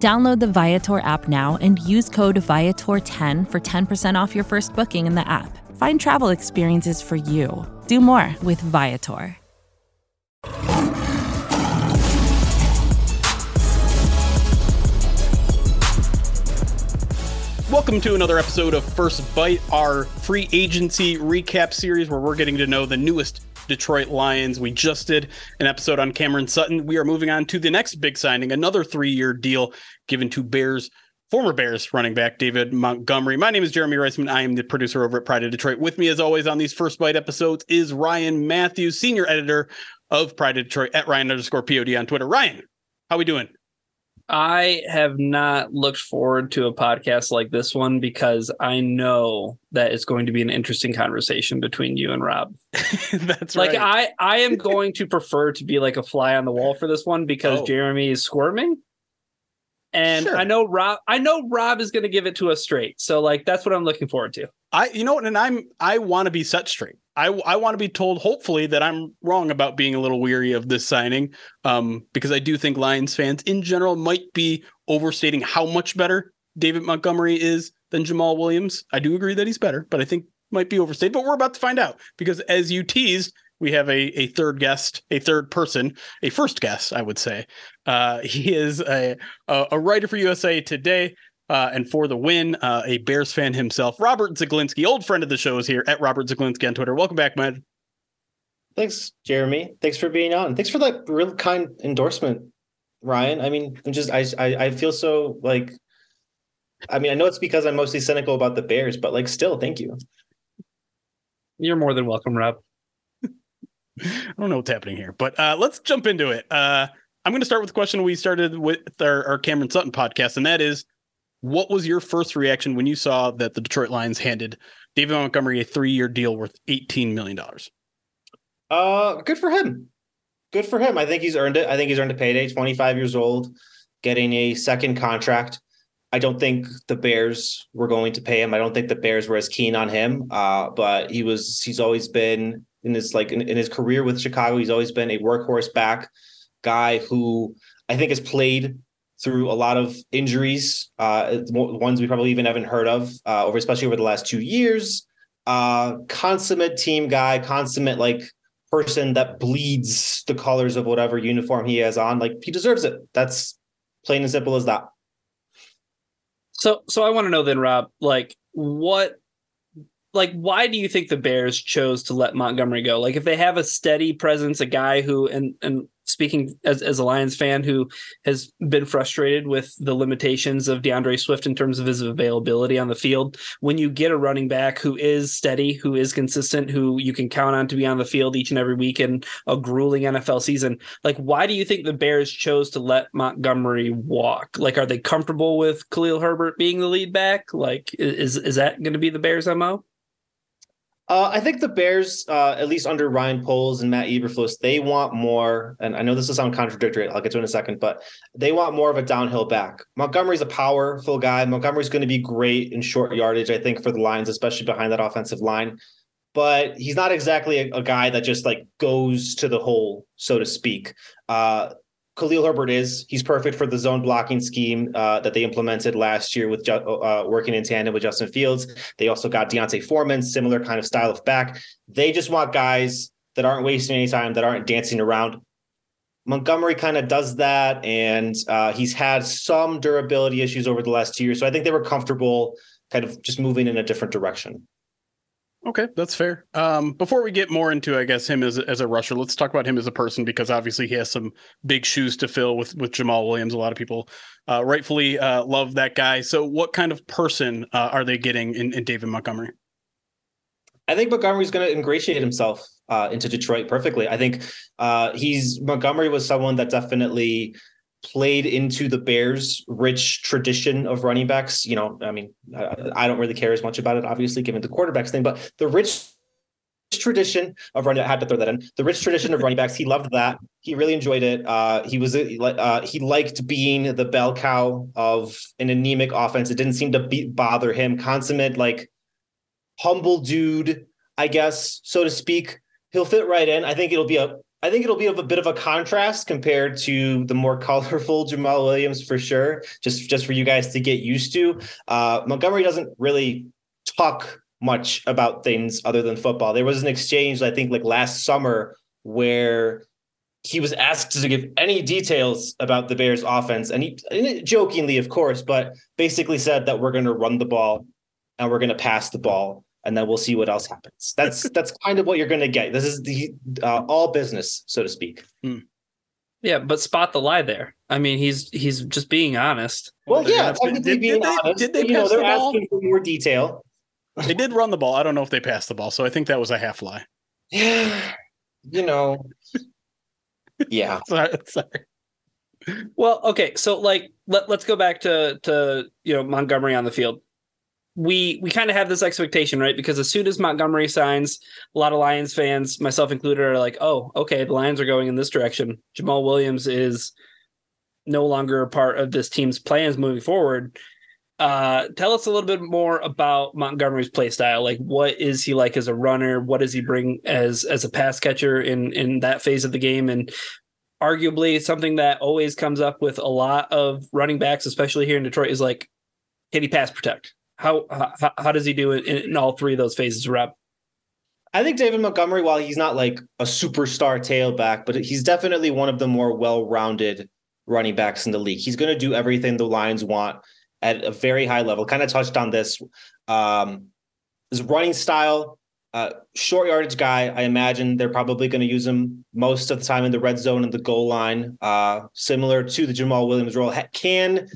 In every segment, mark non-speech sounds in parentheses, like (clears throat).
Download the Viator app now and use code Viator10 for 10% off your first booking in the app. Find travel experiences for you. Do more with Viator. Welcome to another episode of First Bite, our free agency recap series where we're getting to know the newest Detroit Lions. We just did an episode on Cameron Sutton. We are moving on to the next big signing, another three year deal given to Bears, former Bears running back David Montgomery. My name is Jeremy Reisman. I am the producer over at Pride of Detroit. With me, as always, on these First Bite episodes is Ryan Matthews, senior editor of Pride of Detroit at Ryan underscore POD on Twitter. Ryan, how we doing? I have not looked forward to a podcast like this one because I know that it's going to be an interesting conversation between you and Rob. (laughs) That's like right. I I am (laughs) going to prefer to be like a fly on the wall for this one because Oh. Jeremy is squirming. And Sure. I know Rob I know Rob is going to give it to us straight. So like that's what I'm looking forward to. I, you know and I'm I want to be set straight. I I want to be told, hopefully, that I'm wrong about being a little weary of this signing, um, because I do think Lions fans in general might be overstating how much better David Montgomery is than Jamaal Williams. I do agree that he's better, but I think might be overstated. But we're about to find out because, as you teased, we have a a third guest, a third person, a first guest, I would say. Uh, he is a a, a writer for USA Today. Uh, and for the win, uh, a Bears fan himself, Robert Zeglinski, old friend of the show, is here at Robert Zeglinski on Twitter. Welcome back, man. Thanks, Jeremy. Thanks for being on. Thanks for that real kind endorsement, Ryan. I mean, I'm just I I, I feel so like I mean, I know it's because I'm mostly cynical about the Bears, but like still, thank you. You're more than welcome, Rob. (laughs) I don't know what's happening here, but uh, let's jump into it. Uh, I'm going to start with the question we started with our, our Cameron Sutton podcast, and that is, what was your first reaction when you saw that the Detroit Lions handed David Montgomery a three-year deal worth 18 million dollars? Uh good for him. Good for him. I think he's earned it. I think he's earned a payday. 25 years old, getting a second contract. I don't think the Bears were going to pay him. I don't think the Bears were as keen on him. Uh, but he was he's always been in his like in, in his career with Chicago, he's always been a workhorse back guy who I think has played through a lot of injuries, uh, ones we probably even haven't heard of, uh, over especially over the last two years. Uh, consummate team guy, consummate like person that bleeds the colors of whatever uniform he has on. Like he deserves it. That's plain and simple as that. So so I want to know then, Rob, like what like why do you think the Bears chose to let Montgomery go? Like if they have a steady presence, a guy who and and speaking as, as a Lions fan who has been frustrated with the limitations of D'Andre Swift in terms of his availability on the field, when you get a running back who is steady, who is consistent, who you can count on to be on the field each and every week in a grueling NFL season, like why do you think the Bears chose to let Montgomery walk? Like are they comfortable with Khalil Herbert being the lead back? Like is is that going to be the Bears MO? Uh, I think the Bears, uh, at least under Ryan Poles and Matt Eberflus, they want more. And I know this will sound contradictory. I'll get to in a second, but they want more of a downhill back. Montgomery's a powerful guy. Montgomery's going to be great in short yardage, I think, for the Lions, especially behind that offensive line. But he's not exactly a, a guy that just like goes to the hole, so to speak. Uh, Khalil Herbert is. He's perfect for the zone blocking scheme uh, that they implemented last year with uh, working in tandem with Justin Fields. They also got D'Onta Foreman, similar kind of style of back. They just want guys that aren't wasting any time, that aren't dancing around. Montgomery kind of does that, and uh, he's had some durability issues over the last two years. So I think they were comfortable kind of just moving in a different direction. Okay, that's fair. Um, before we get more into, I guess, him as as a rusher, let's talk about him as a person because obviously he has some big shoes to fill with with Jamaal Williams. A lot of people uh, rightfully uh, love that guy. So, what kind of person uh, are they getting in, in David Montgomery? I think Montgomery's going to ingratiate himself uh, into Detroit perfectly. I think uh, he's Montgomery was someone that definitely played into the Bears' rich tradition of running backs. You know, I mean, I, don't really care as much about it, obviously, given the quarterbacks thing, but the rich tradition of running. I had to throw that in. The rich tradition of running backs. He loved that. He really enjoyed it. Uh, he was uh, he liked being the bell cow of an anemic offense. It didn't seem to be, bother him. Consummate, like humble dude, I guess, so to speak. He'll fit right in. I think it'll be a. I think it'll be of a bit of a contrast compared to the more (laughs) colorful Jamaal Williams for sure. Just just for you guys to get used to. Uh, Montgomery doesn't really talk much about things other than football. There was an exchange, I think, like last summer where he was asked to give any details about the Bears offense and he jokingly of course but basically said that we're going to run the ball and we're going to pass the ball and then we'll see what else happens that's (laughs) that's kind of what you're going to get this is the uh, all business so to speak hmm. yeah but spot the lie there i mean he's he's just being honest well, yeah technically did, being did they, honest did they you know they're the asking for more detail they did run the ball. I don't know if they passed the ball, so I think that was a half lie. Yeah, (sighs) you know. Yeah. (laughs) sorry, sorry. Well, okay, so like let, let's go back to to you know Montgomery on the field. We we kind of have this expectation, right? Because as soon as Montgomery signs, a lot of Lions fans, myself included, are like, "Oh, okay, the Lions are going in this direction." Jamaal Williams is no longer a part of this team's plans moving forward. Uh, tell us a little bit more about Montgomery's play style. Like, what is he like as a runner? What does he bring as as a pass catcher in in that phase of the game? And arguably, something that always comes up with a lot of running backs, especially here in Detroit, is like, can he pass protect? How how, how does he do it in, in all three of those phases? Rep. I think David Montgomery, while he's not like a superstar tailback, but he's definitely one of the more well-rounded running backs in the league. He's going to do everything the Lions want at a very high level. Kind of touched on this. Um, his running style, uh, short yardage guy. I imagine they're probably going to use him most of the time in the red zone and the goal line, uh, similar to the Jamaal Williams role. Can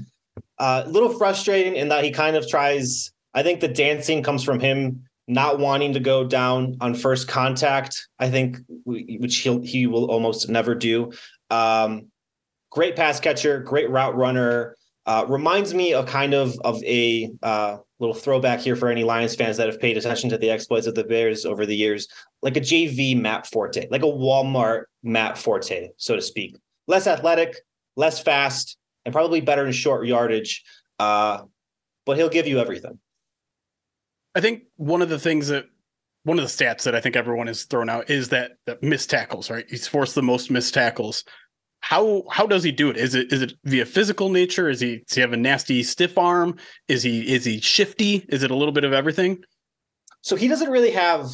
a little frustrating in that he kind of tries. I think the dancing comes from him not wanting to go down on first contact. I think which he he will almost never do. Um, great pass catcher, great route runner. Uh, reminds me of kind of of a uh, little throwback here for any Lions fans that have paid attention to the exploits of the Bears over the years, like a JV Matt Forte, like a Walmart Matt Forte, so to speak. Less athletic, less fast, and probably better in short yardage. Uh, but he'll give you everything. I think one of the things that one of the stats that I think everyone has thrown out is that, that missed tackles, right? He's forced the most missed tackles how how does he do it? Is it is it via physical nature? Is he does he have a nasty stiff arm? Is he is he shifty? Is it a little bit of everything? So he doesn't really have.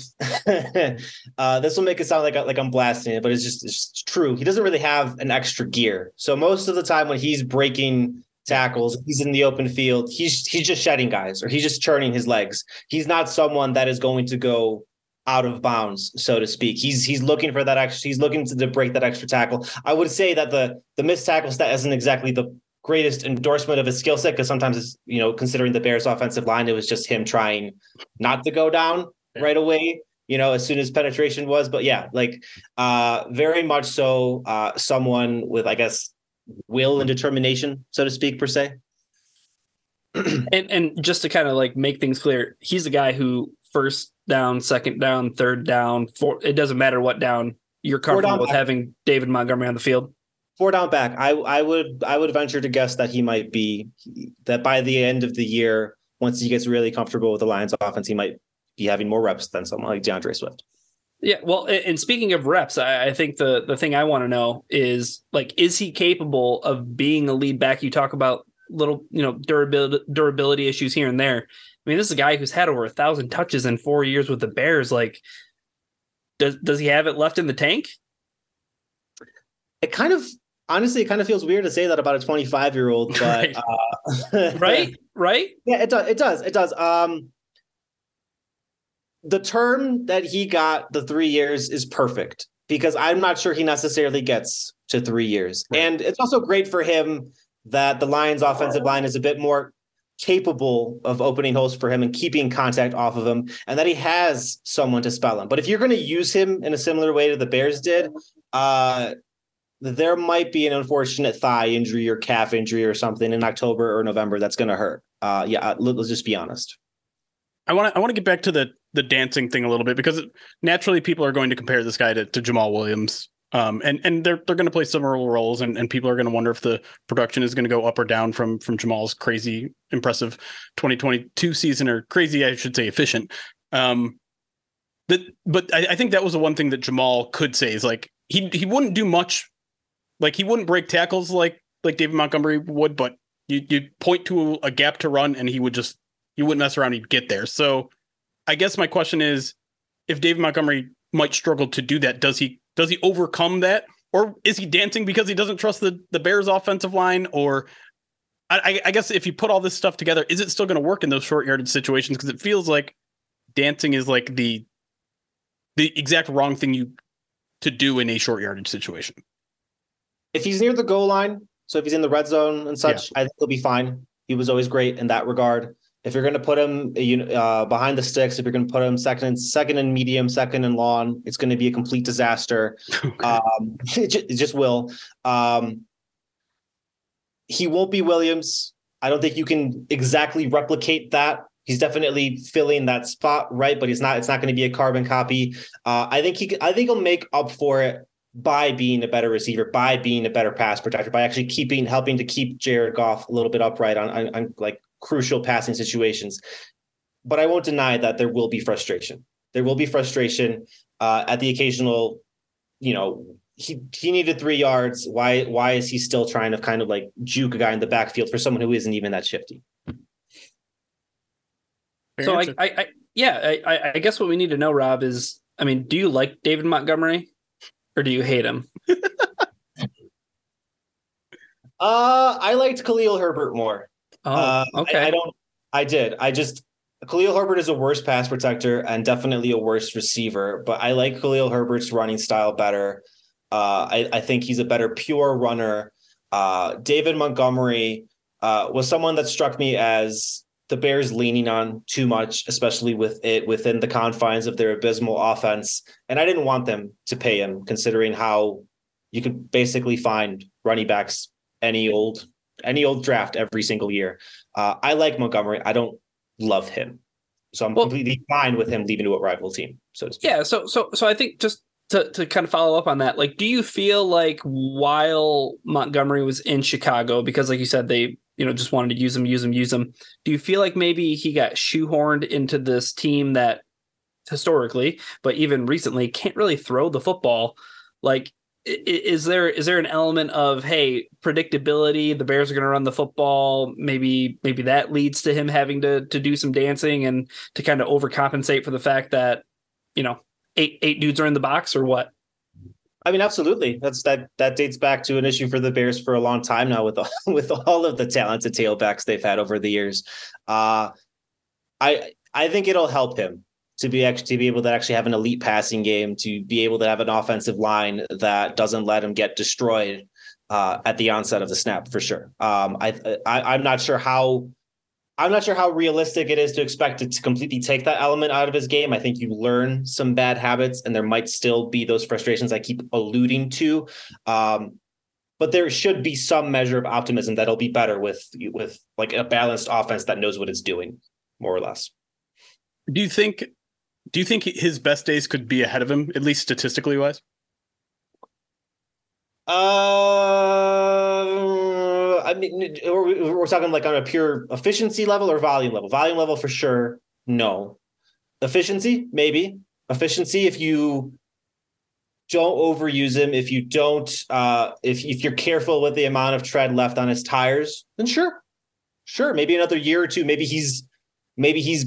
(laughs) uh, this will make it sound like like I'm blasting it, but it's just it's true. He doesn't really have an extra gear. So most of the time when he's breaking tackles, he's in the open field. He's he's just shedding guys, or he's just churning his legs. He's not someone that is going to go out of bounds, so to speak. He's he's looking for that extra. He's looking to, to break that extra tackle. I would say that the the missed tackle stat isn't exactly the greatest endorsement of his skill set because sometimes it's you know considering the Bears' offensive line, it was just him trying not to go down right away. You know, as soon as penetration was, but yeah, like uh very much so uh someone with I guess will and determination, so to speak, per se. (clears throat) and and just to kind of like make things clear, he's a guy who first down, second down, third down, four. It doesn't matter what down you're comfortable with having David Montgomery on the field. Four down back. I I would I would venture to guess that he might be that by the end of the year, once he gets really comfortable with the Lions offense, he might be having more reps than someone like D'Andre Swift. Yeah, well, and speaking of reps, I, I think the the thing I want to know is like, is he capable of being a lead back? You talk about little, you know, durability durability issues here and there. I mean, this is a guy who's had over a thousand touches in four years with the Bears. Like, does does he have it left in the tank? It kind of honestly, it kind of feels weird to say that about a 25 year old, but right. Uh, (laughs) right, right, yeah, it does, it does, it does. Um, the term that he got, the three years, is perfect because I'm not sure he necessarily gets to three years, right. and it's also great for him that the Lions' offensive line is a bit more capable of opening holes for him and keeping contact off of him, and that he has someone to spell him. But if you're going to use him in a similar way to the Bears did, uh, there might be an unfortunate thigh injury or calf injury or something in October or November that's going to hurt. Uh, yeah, uh, let's just be honest. I want to I want to get back to the the dancing thing a little bit because naturally people are going to compare this guy to, to Jamaal Williams. Um, and and they're they're going to play similar roles, and, and people are going to wonder if the production is going to go up or down from from Jamaal's crazy impressive 2022 season or crazy I should say efficient. Um, that but I, I think that was the one thing that Jamaal could say is like he he wouldn't do much, like he wouldn't break tackles like like David Montgomery would, but you you point to a gap to run and he would just he wouldn't mess around, he'd get there. So I guess my question is if David Montgomery might struggle to do that, does he does he overcome that? Or is he dancing because he doesn't trust the, the Bears offensive line? Or I, I guess if you put all this stuff together, is it still going to work in those short yarded situations? Because it feels like dancing is like the the exact wrong thing you to do in a short yardage situation. If he's near the goal line, so if he's in the red zone and such, yeah. I think he'll be fine. He was always great in that regard. If you're going to put him uh, behind the sticks, if you're going to put him second and second and medium, second and long, it's going to be a complete disaster. (laughs) Um, (laughs) it, just, it, just, will. Um, he won't be Williams. I don't think you can exactly replicate that. He's definitely filling that spot right, but he's not. It's not going to be a carbon copy. Uh, I think he. I think he'll make up for it by being a better receiver, by being a better pass protector, by actually keeping, helping to keep Jared Goff a little bit upright on, on, on like crucial passing situations. But I won't deny that there will be frustration. There will be frustration uh, at the occasional, you know, he he needed three yards. Why why is he still trying to kind of like juke a guy in the backfield for someone who isn't even that shifty? so I, I, I, yeah, I, I guess what we need to know, Rob, is I mean, do you like David Montgomery or do you hate him? (laughs) uh, I liked Khalil Herbert more. Oh, uh, okay. I, I, don't. I did. I just Khalil Herbert is a worse pass protector and definitely a worse receiver. But I like Khalil Herbert's running style better. Uh, I, I think he's a better pure runner. Uh, David Montgomery uh, was someone that struck me as the Bears leaning on too much, especially with it within the confines of their abysmal offense. And I didn't want them to pay him, considering how you could basically find running backs any old any old draft every single year. Uh, I like Montgomery. I don't love him, so I'm well, completely fine with him leaving to a rival team. So yeah, so so so I think just to to kind of follow up on that, like, do you feel like while Montgomery was in Chicago, because like you said, they you know just wanted to use him, use him, use him. Do you feel like maybe he got shoehorned into this team that historically, but even recently, can't really throw the football? Like is there is there an element of hey predictability the bears are going to run the football maybe maybe that leads to him having to to do some dancing and to kind of overcompensate for the fact that you know eight eight dudes are in the box or what I mean, absolutely. That's that. That dates back to an issue for the Bears for a long time now, with all, (laughs) with all of the talented tailbacks they've had over the years. Uh, I I think it'll help him to be actually to be able to actually have an elite passing game, to be able to have an offensive line that doesn't let him get destroyed uh, at the onset of the snap for sure. Um, I, I I'm not sure how I'm not sure how realistic it is to expect it to completely take that element out of his game. I think you learn some bad habits, and there might still be those frustrations I keep alluding to. Um, but there should be some measure of optimism that he'll be better with with like a balanced offense that knows what it's doing, more or less. Do you think do you think his best days could be ahead of him, at least statistically wise? Uh, I mean, we're, we're talking like on a pure efficiency level or volume level. Volume level for sure, no. Efficiency, maybe. Efficiency, if you don't overuse him, if you don't, uh, if if you're careful with the amount of tread left on his tires, then sure, sure, maybe another year or two. Maybe he's maybe he's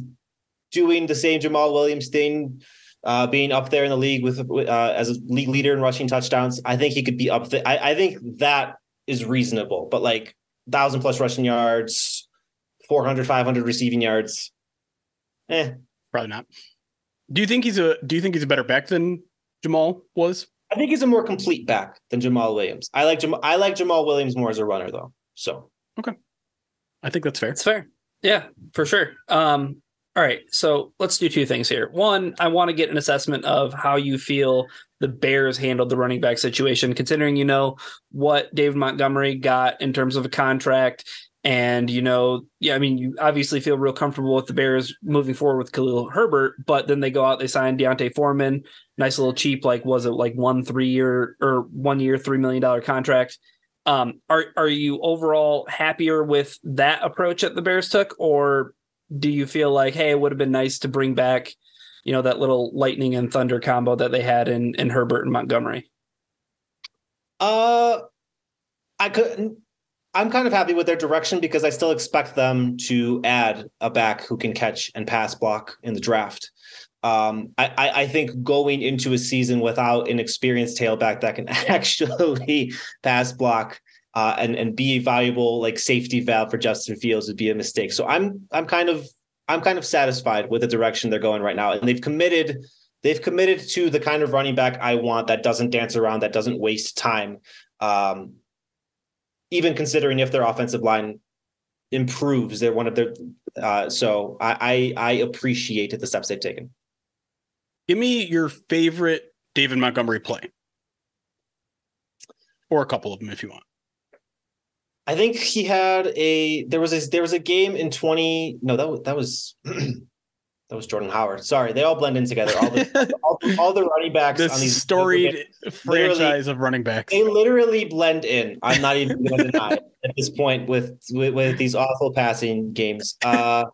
doing the same Jamaal Williams thing, uh, being up there in the league with uh, as a league leader in rushing touchdowns. I think he could be up there. I, I think that is reasonable, but like thousand plus rushing yards, 400, 500 receiving yards. Eh, probably not. Do you think he's a Do you think he's a better back than Jamaal was? I think he's a more complete back than Jamaal Williams. I like Jam- I like Jamaal Williams more as a runner though. So okay, I think that's fair. It's fair. Yeah, for sure. Um, All right, so let's do two things here. One, I want to get an assessment of how you feel the Bears handled the running back situation, considering you know what David Montgomery got in terms of a contract. And you know, yeah, I mean, you obviously feel real comfortable with the Bears moving forward with Khalil Herbert, but then they go out, they sign D'Onta Foreman, nice little cheap, like was it like one three year or one year, three million dollar contract. Um, are are you overall happier with that approach that the Bears took, or do you feel like, hey, it would have been nice to bring back, you know, that little lightning and thunder combo that they had in in Herbert and Montgomery? Uh, I couldn't. I'm kind of happy with their direction because I still expect them to add a back who can catch and pass block in the draft. Um, I, I think going into a season without an experienced tailback that can (laughs) actually pass block uh, and and be a valuable like safety valve for Justin Fields would be a mistake. So I'm I'm kind of I'm kind of satisfied with the direction they're going right now, and they've committed they've committed to the kind of running back I want that doesn't dance around, that doesn't waste time. Um, even considering if their offensive line improves, they're one of their. Uh, so I, I I appreciate the steps they've taken. Give me your favorite David Montgomery play, or a couple of them if you want. I think he had a there was a there was a game in 20 no that was that was (clears throat) that was Jordan Howard. Sorry, they all blend in together. All the (laughs) all, all the running backs this on these storied franchise of running backs. They literally blend in. I'm not even going (laughs) to deny it at this point with, with with these awful passing games. Uh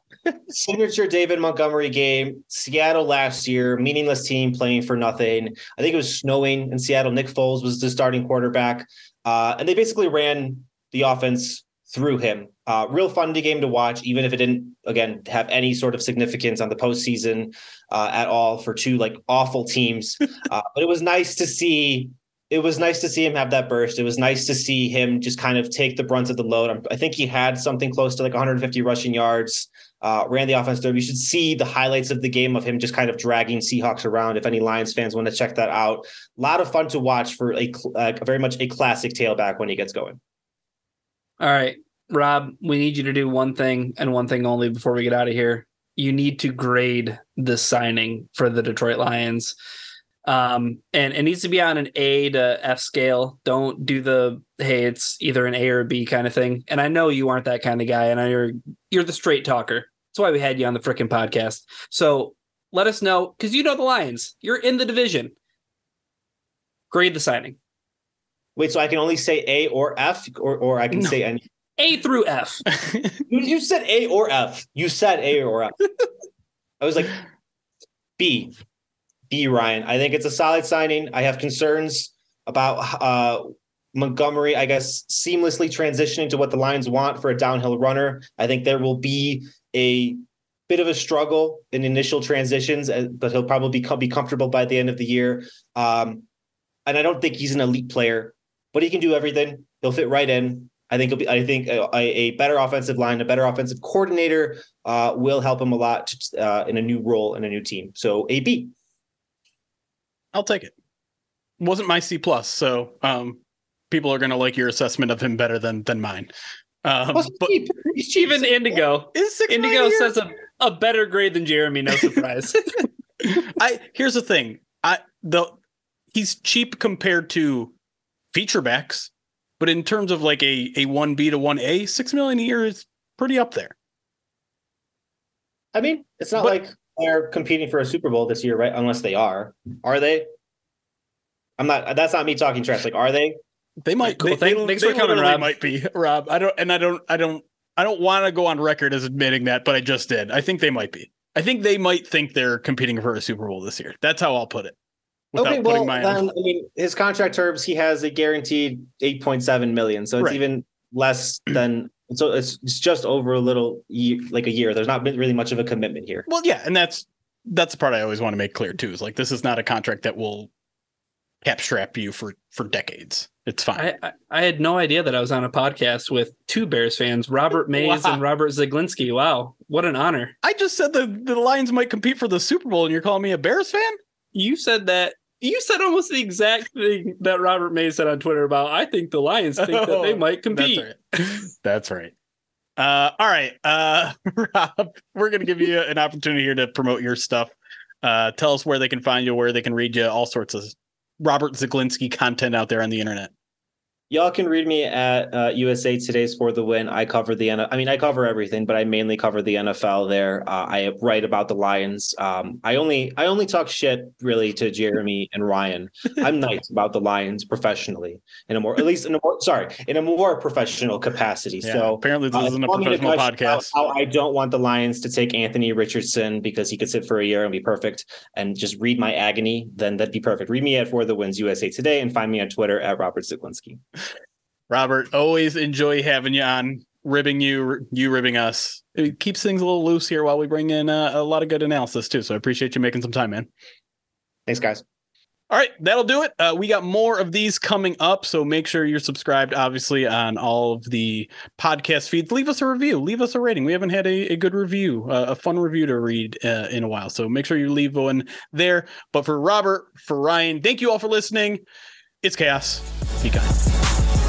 signature David Montgomery game, Seattle last year, meaningless team playing for nothing. I think it was snowing in Seattle. Nick Foles was the starting quarterback. Uh, and they basically ran the offense through him. Uh, real fun game to watch, even if it didn't, again, have any sort of significance on the postseason uh, at all for two like awful teams. (laughs) Uh, but it was nice to see. It was nice to see him have that burst. It was nice to see him just kind of take the brunt of the load. I think he had something close to like 150 rushing yards. Uh, ran the offense there. You should see the highlights of the game of him just kind of dragging Seahawks around. If any Lions fans want to check that out, a lot of fun to watch for a, a very much a classic tailback when he gets going. All right, Rob, we need you to do one thing and one thing only before we get out of here. You need to grade this signing for the Detroit Lions. Um, and it needs to be on an A to F scale. Don't do the hey, it's either an A or a B kind of thing. And I know you aren't that kind of guy, and you're you're the straight talker. That's why we had you on the freaking podcast. So let us know because you know the Lions. You're in the division. Grade the signing. Wait, so I can only say A or F, or or I can no. say any. A through F. (laughs) you, you said A or F. You said A or F. I was like B. B. Ryan. I think it's a solid signing. I have concerns about uh, Montgomery. I guess seamlessly transitioning to what the Lions want for a downhill runner. I think there will be a bit of a struggle in initial transitions, uh, but he'll probably be, be comfortable by the end of the year. Um, and I don't think he's an elite player but he can do everything. He'll fit right in. I think he'll be. I think a, a better offensive line, a better offensive coordinator, uh, will help him a lot uh, in a new role in a new team. So a B. I'll take it. Wasn't my C plus, so um, people are going to like your assessment of him better than than mine. Um, but even Indigo is Indigo says a, a better grade than Jeremy. No surprise. (laughs) I here's the thing. I the he's cheap compared to feature backs, but in terms of like a a one B to one A, six million a year is pretty up there. I mean, it's not but, like they're competing for a Super Bowl this year, right? Unless they are. Are they? I'm not. That's not me talking trash. Like, are they? They might. Cool. They, they, thanks they for coming, Rob. Might be Rob. I don't. And I don't. I don't. I don't want to go on record as admitting that, but I just did. I think they might be. I think they might think they're competing for a Super Bowl this year. That's how I'll put it okay, well, then, (laughs) I mean, his contract terms, he has a guaranteed 8.7 million. So it's right. even less than, so it's, it's just over a little, year, like a year. There's not been really much of a commitment here. Well, yeah. And that's, that's the part I always want to make clear too, is like, this is not a contract that will cap strap you for, for decades. It's fine. I, I, I had no idea that I was on a podcast with two Bears fans, Robert (laughs) Mays wow. and Robert Zeglinski. Wow. What an honor. I just said the, the Lions might compete for the Super Bowl and you're calling me a Bears fan? You said that you said almost the exact thing that Robert May said on Twitter about I think the Lions think oh, that they oh, might compete. That's right. That's right. Uh, all right, uh, (laughs) Rob, we're gonna give you an opportunity here to promote your stuff. Uh, tell us where they can find you, where they can read you, all sorts of Robert Zeglinski content out there on the internet. Y'all can read me at uh, USA Today's for the win. I cover the I mean, I cover everything, but I mainly cover the NFL there. Uh, I write about the Lions. Um, I only I only talk shit really to Jeremy and Ryan. I'm (laughs) nice about the Lions professionally in a more at least in a more sorry in a more professional capacity. Yeah, so apparently this uh, isn't a want me to professional podcast. How I don't want the Lions to take Anthony Richardson because he could sit for a year and be perfect and just read my agony. Then that'd be perfect. Read me at For the Wins USA Today and find me on Twitter at Robert Zeglinski. Robert, always enjoy having you on, ribbing you, you ribbing us. It keeps things a little loose here while we bring in uh, a lot of good analysis too. So I appreciate you making some time, man. Thanks, guys. All right, that'll do it. Uh, we got more of these coming up, so make sure you're subscribed, obviously, on all of the podcast feeds. Leave us a review, leave us a rating. We haven't had a, a good review, uh, a fun review to read uh, in a while, so make sure you leave one there. But for Robert, for Ryan, thank you all for listening. It's chaos. Be kind.